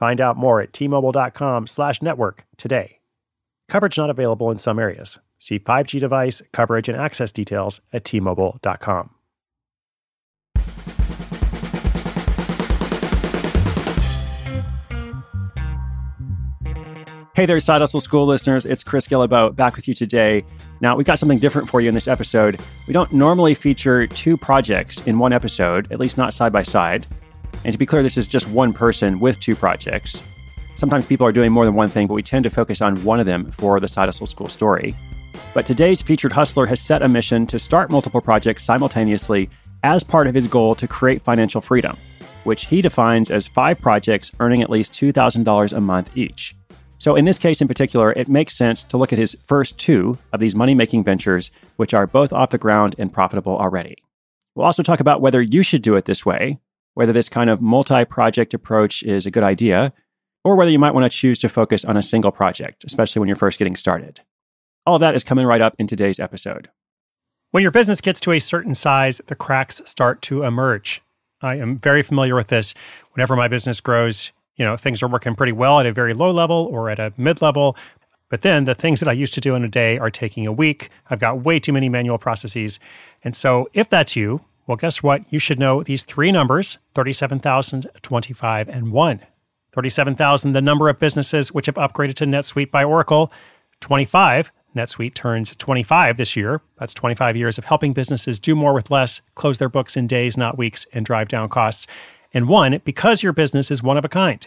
Find out more at tmobile.com slash network today. Coverage not available in some areas. See 5G device, coverage, and access details at tmobile.com. Hey there, Side Hustle School listeners. It's Chris Guillebeau back with you today. Now, we've got something different for you in this episode. We don't normally feature two projects in one episode, at least not side by side. And to be clear, this is just one person with two projects. Sometimes people are doing more than one thing, but we tend to focus on one of them for the Side Hustle School story. But today's featured hustler has set a mission to start multiple projects simultaneously as part of his goal to create financial freedom, which he defines as five projects earning at least $2,000 a month each. So, in this case in particular, it makes sense to look at his first two of these money making ventures, which are both off the ground and profitable already. We'll also talk about whether you should do it this way, whether this kind of multi project approach is a good idea, or whether you might want to choose to focus on a single project, especially when you're first getting started. All of that is coming right up in today's episode. When your business gets to a certain size, the cracks start to emerge. I am very familiar with this. Whenever my business grows, you know, things are working pretty well at a very low level or at a mid level. But then the things that I used to do in a day are taking a week. I've got way too many manual processes. And so if that's you, well, guess what? You should know these three numbers 37,000, 25, and 1. 37,000, the number of businesses which have upgraded to NetSuite by Oracle. 25, NetSuite turns 25 this year. That's 25 years of helping businesses do more with less, close their books in days, not weeks, and drive down costs. And one, because your business is one of a kind.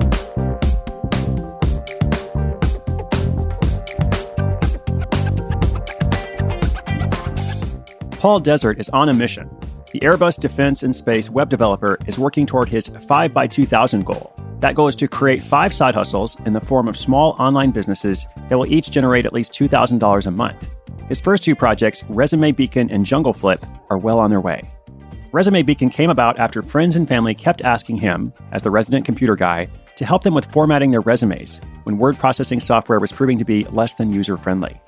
Paul Desert is on a mission. The Airbus Defense and Space web developer is working toward his 5 by 2000 goal. That goal is to create five side hustles in the form of small online businesses that will each generate at least $2,000 a month. His first two projects, Resume Beacon and Jungle Flip, are well on their way. Resume Beacon came about after friends and family kept asking him, as the resident computer guy, to help them with formatting their resumes when word processing software was proving to be less than user friendly.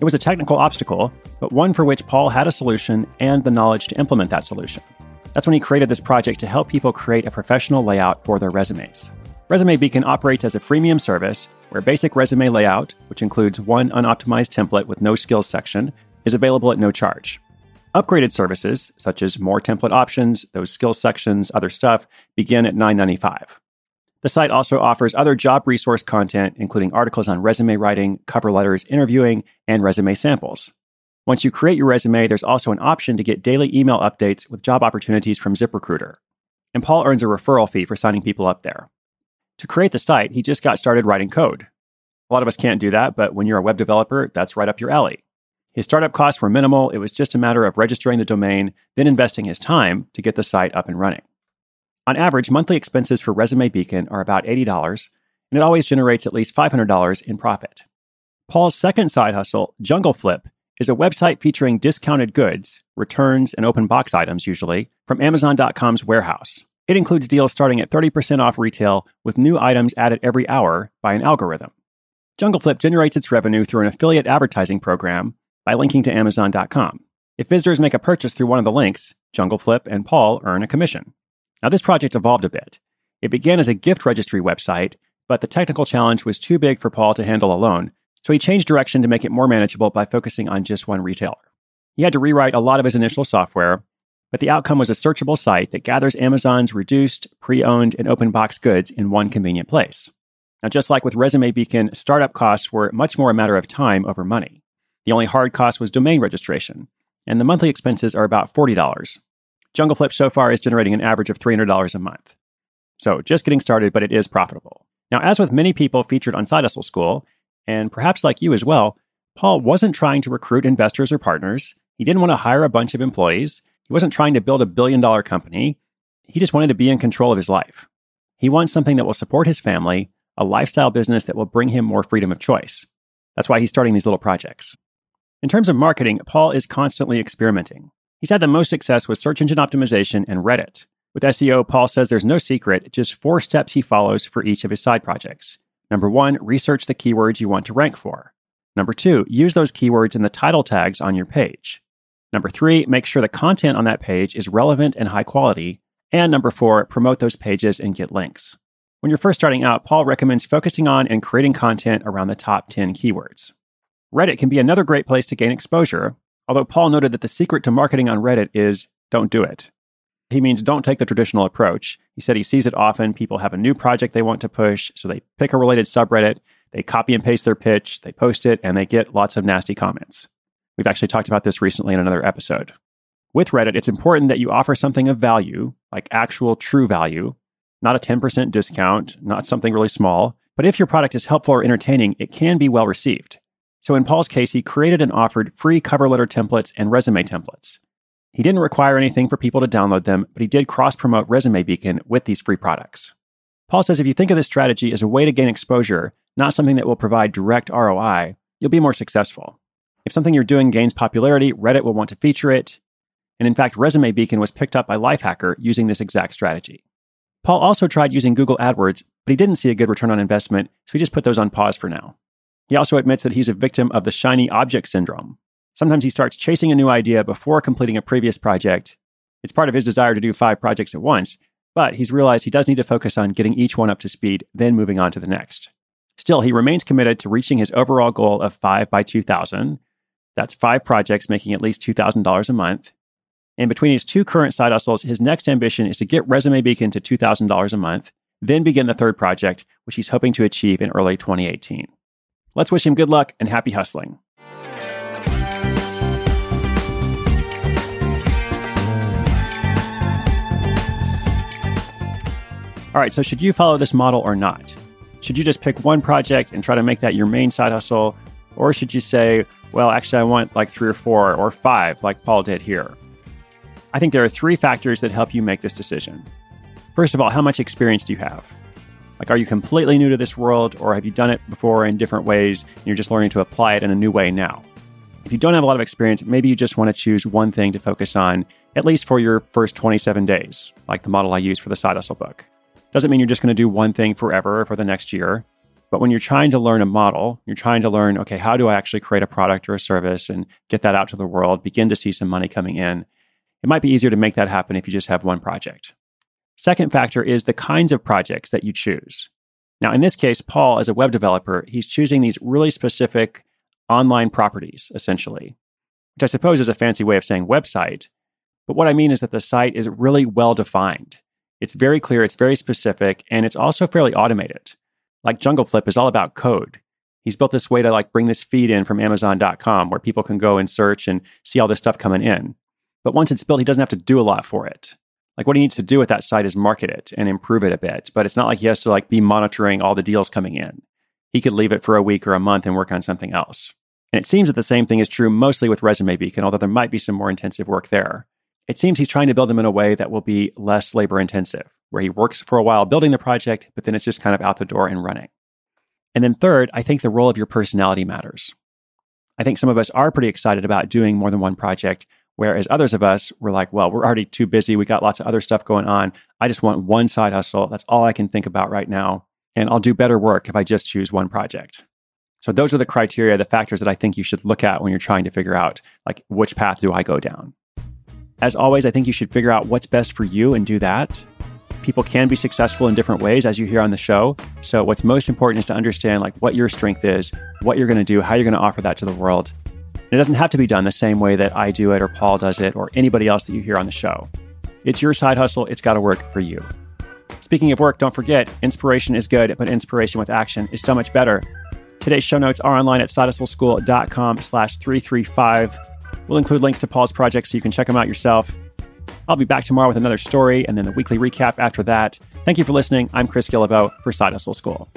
It was a technical obstacle, but one for which Paul had a solution and the knowledge to implement that solution. That's when he created this project to help people create a professional layout for their resumes. Resume Beacon operates as a freemium service where basic resume layout, which includes one unoptimized template with no skills section, is available at no charge. Upgraded services, such as more template options, those skills sections, other stuff, begin at $9.95. The site also offers other job resource content, including articles on resume writing, cover letters, interviewing, and resume samples. Once you create your resume, there's also an option to get daily email updates with job opportunities from ZipRecruiter. And Paul earns a referral fee for signing people up there. To create the site, he just got started writing code. A lot of us can't do that, but when you're a web developer, that's right up your alley. His startup costs were minimal. It was just a matter of registering the domain, then investing his time to get the site up and running. On average, monthly expenses for Resume Beacon are about $80, and it always generates at least $500 in profit. Paul's second side hustle, Jungle Flip, is a website featuring discounted goods, returns, and open box items usually, from Amazon.com's warehouse. It includes deals starting at 30% off retail with new items added every hour by an algorithm. Jungle Flip generates its revenue through an affiliate advertising program by linking to Amazon.com. If visitors make a purchase through one of the links, Jungle Flip and Paul earn a commission. Now, this project evolved a bit. It began as a gift registry website, but the technical challenge was too big for Paul to handle alone, so he changed direction to make it more manageable by focusing on just one retailer. He had to rewrite a lot of his initial software, but the outcome was a searchable site that gathers Amazon's reduced, pre owned, and open box goods in one convenient place. Now, just like with Resume Beacon, startup costs were much more a matter of time over money. The only hard cost was domain registration, and the monthly expenses are about $40. Jungleflip so far is generating an average of $300 a month. So, just getting started, but it is profitable. Now, as with many people featured on Side Hustle School, and perhaps like you as well, Paul wasn't trying to recruit investors or partners. He didn't want to hire a bunch of employees. He wasn't trying to build a billion dollar company. He just wanted to be in control of his life. He wants something that will support his family a lifestyle business that will bring him more freedom of choice. That's why he's starting these little projects. In terms of marketing, Paul is constantly experimenting. He's had the most success with search engine optimization and Reddit. With SEO, Paul says there's no secret, just four steps he follows for each of his side projects. Number one, research the keywords you want to rank for. Number two, use those keywords in the title tags on your page. Number three, make sure the content on that page is relevant and high quality. And number four, promote those pages and get links. When you're first starting out, Paul recommends focusing on and creating content around the top 10 keywords. Reddit can be another great place to gain exposure, although Paul noted that the secret to marketing on Reddit is don't do it. He means don't take the traditional approach. He said he sees it often. People have a new project they want to push, so they pick a related subreddit, they copy and paste their pitch, they post it, and they get lots of nasty comments. We've actually talked about this recently in another episode. With Reddit, it's important that you offer something of value, like actual true value, not a 10% discount, not something really small. But if your product is helpful or entertaining, it can be well received. So in Paul's case, he created and offered free cover letter templates and resume templates. He didn't require anything for people to download them, but he did cross promote Resume Beacon with these free products. Paul says if you think of this strategy as a way to gain exposure, not something that will provide direct ROI, you'll be more successful. If something you're doing gains popularity, Reddit will want to feature it. And in fact, Resume Beacon was picked up by Lifehacker using this exact strategy. Paul also tried using Google AdWords, but he didn't see a good return on investment, so he just put those on pause for now. He also admits that he's a victim of the shiny object syndrome. Sometimes he starts chasing a new idea before completing a previous project. It's part of his desire to do five projects at once, but he's realized he does need to focus on getting each one up to speed, then moving on to the next. Still, he remains committed to reaching his overall goal of five by 2000. That's five projects making at least $2,000 a month. And between his two current side hustles, his next ambition is to get Resume Beacon to $2,000 a month, then begin the third project, which he's hoping to achieve in early 2018. Let's wish him good luck and happy hustling. All right, so should you follow this model or not? Should you just pick one project and try to make that your main side hustle? Or should you say, well, actually, I want like three or four or five, like Paul did here? I think there are three factors that help you make this decision. First of all, how much experience do you have? Like, are you completely new to this world, or have you done it before in different ways and you're just learning to apply it in a new way now? If you don't have a lot of experience, maybe you just want to choose one thing to focus on, at least for your first 27 days, like the model I use for the side hustle book. Doesn't mean you're just going to do one thing forever for the next year. But when you're trying to learn a model, you're trying to learn, okay, how do I actually create a product or a service and get that out to the world, begin to see some money coming in? It might be easier to make that happen if you just have one project. Second factor is the kinds of projects that you choose. Now, in this case, Paul, as a web developer, he's choosing these really specific online properties, essentially, which I suppose is a fancy way of saying website. But what I mean is that the site is really well defined. It's very clear, it's very specific, and it's also fairly automated. Like Jungle Flip is all about code. He's built this way to like bring this feed in from Amazon.com where people can go and search and see all this stuff coming in. But once it's built, he doesn't have to do a lot for it. Like what he needs to do with that site is market it and improve it a bit. But it's not like he has to like be monitoring all the deals coming in. He could leave it for a week or a month and work on something else. And it seems that the same thing is true mostly with Resume Beacon, although there might be some more intensive work there. It seems he's trying to build them in a way that will be less labor intensive, where he works for a while building the project, but then it's just kind of out the door and running. And then third, I think the role of your personality matters. I think some of us are pretty excited about doing more than one project, Whereas others of us were like, well, we're already too busy. We got lots of other stuff going on. I just want one side hustle. That's all I can think about right now. And I'll do better work if I just choose one project. So those are the criteria, the factors that I think you should look at when you're trying to figure out like which path do I go down. As always, I think you should figure out what's best for you and do that. People can be successful in different ways as you hear on the show. So what's most important is to understand like what your strength is, what you're going to do, how you're going to offer that to the world it doesn't have to be done the same way that I do it or Paul does it or anybody else that you hear on the show. It's your side hustle, it's got to work for you. Speaking of work, don't forget, inspiration is good, but inspiration with action is so much better. Today's show notes are online at sidehustleschool.com slash 335. We'll include links to Paul's projects so you can check them out yourself. I'll be back tomorrow with another story and then the weekly recap after that. Thank you for listening. I'm Chris Guillebeau for Side Hustle School.